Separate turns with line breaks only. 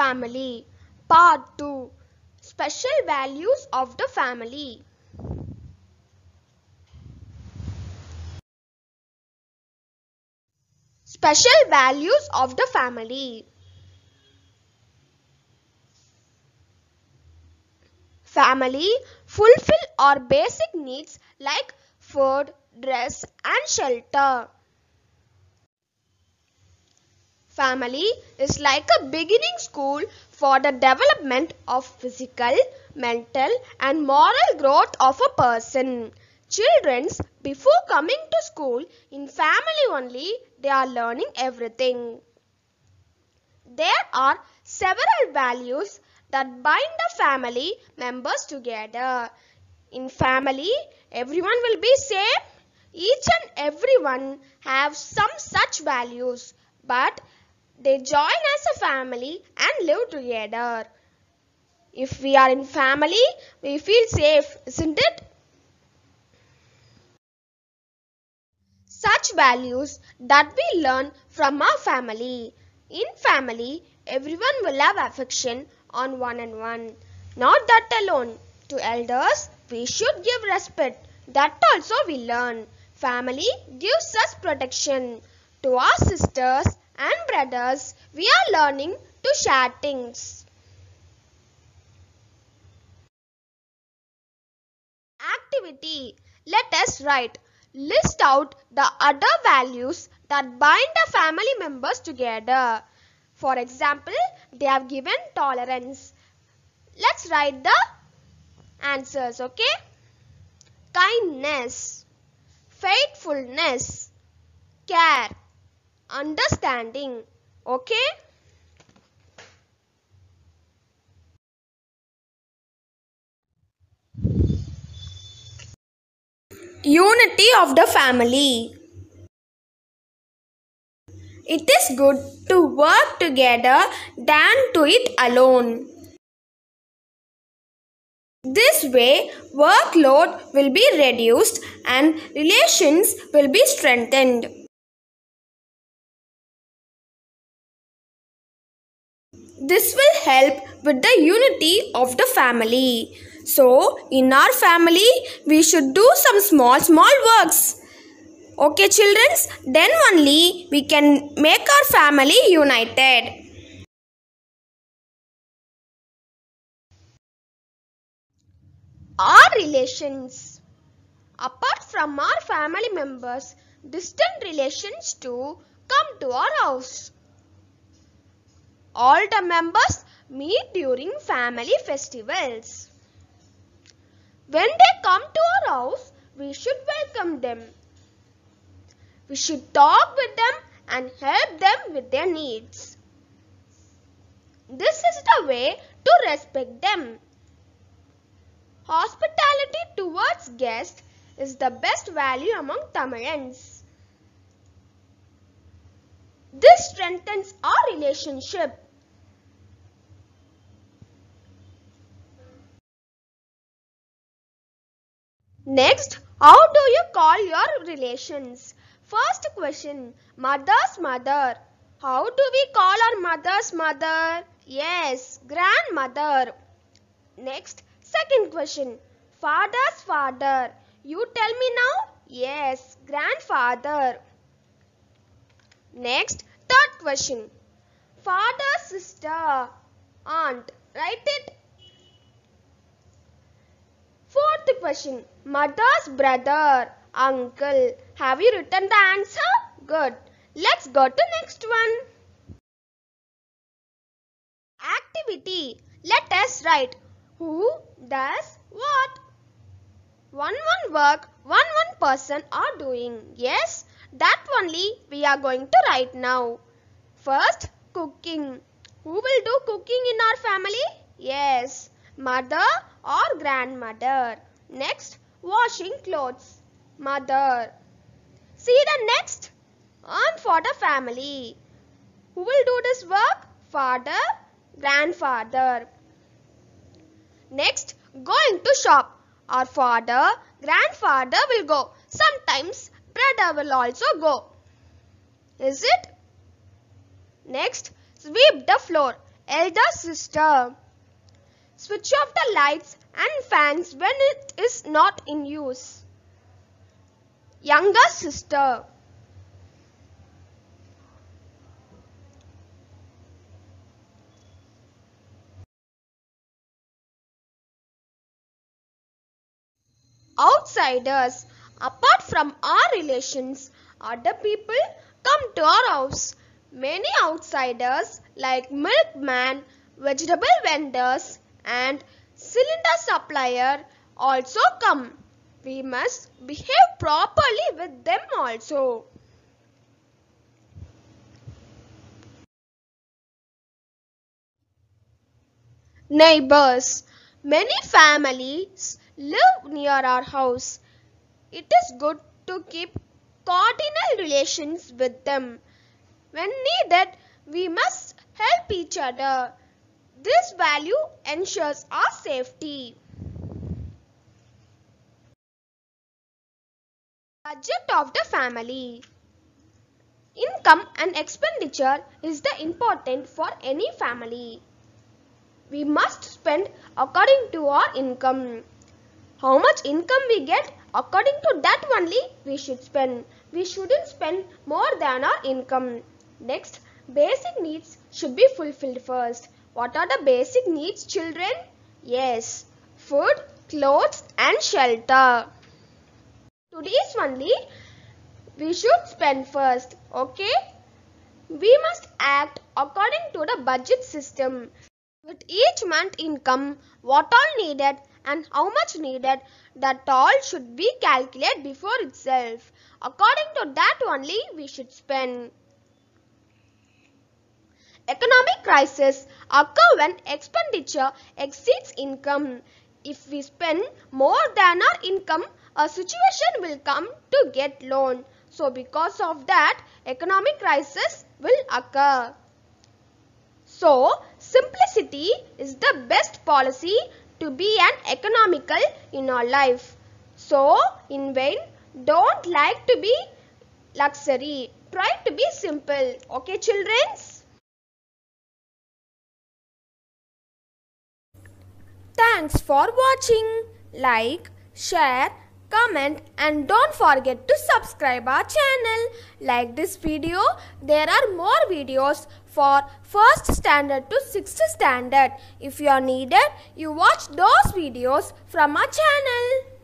Family. Part 2 Special Values of the Family. Special Values of the Family. Family fulfill our basic needs like food, dress and shelter. Family is like a beginning school for the development of physical, mental and moral growth of a person. Children before coming to school in family only they are learning everything. There are several values that bind the family members together. In family everyone will be same. Each and everyone have some such values but they join as a family and live together. If we are in family, we feel safe, isn't it? Such values that we learn from our family. In family, everyone will have affection on one and one. Not that alone. To elders, we should give respect. That also we learn. Family gives us protection. To our sisters and brothers, we are learning to share things. Activity. Let us write. List out the other values that bind the family members together. For example, they have given tolerance. Let's write the answers, okay? Kindness, faithfulness, care, understanding. Okay? Unity of the family. It is good to work together than to it alone. This way, workload will be reduced and relations will be strengthened. This will help with the unity of the family. So, in our family, we should do some small, small works. Okay, children, then only we can make our family united. Our relations. Apart from our family members, distant relations too come to our house. All the members meet during family festivals. When they come to our house, we should welcome them. We should talk with them and help them with their needs. This is the way to respect them. Hospitality towards guests is the best value among Tamilians. This strengthens our relationship. Next, how do you call your relations? First question, mother's mother. How do we call our mother's mother? Yes, grandmother. Next, second question, father's father. You tell me now? Yes, grandfather. Next, third question, Father, sister, aunt. Write it. Fourth question, mother's brother, uncle. Have you written the answer? Good. Let's go to next one. Activity. Let us write who does what. One one work, one one person are doing. Yes, that only we are going to write now. First, cooking. Who will do cooking in our family? Yes, mother or grandmother. Next, washing clothes. Mother. See the next. Earn for the family. Who will do this work? Father, grandfather. Next, going to shop. Our father, grandfather will go. Sometimes brother will also go. Is it? Next, sweep the floor. elder sister. Switch off the lights and fans when it is not in use. Younger sister. Outsiders. Apart from our relations, other people come to our house. Many outsiders like milkman, vegetable vendors and cylinder supplier also come. We must behave properly with them also. Neighbors. Many families live near our house. It is good to keep cordial relations with them. When needed, we must help each other. This value ensures our safety. Budget of the family. Income and expenditure is the important for any family. We must spend according to our income. How much income we get, according to that only we should spend. We shouldn't spend more than our income. Next, basic needs should be fulfilled first. What are the basic needs children? Yes, food, clothes and shelter. Today's only we should spend first, okay? We must act according to the budget system. With each month income, what all needed and how much needed, that all should be calculated before itself. According to that only we should spend. Economic crisis occur when expenditure exceeds income. If we spend more than our income, a situation will come to get loan. So because of that, economic crisis will occur. So, simplicity is the best policy to be an economical in our life. So, in vain, don't like to be luxury. Try to be simple. Okay, childrens? Thanks for watching. Like, share, comment and don't forget to subscribe our channel. Like this video, there are more videos for 1st standard to 6th standard. If you are needed, you watch those videos from our channel.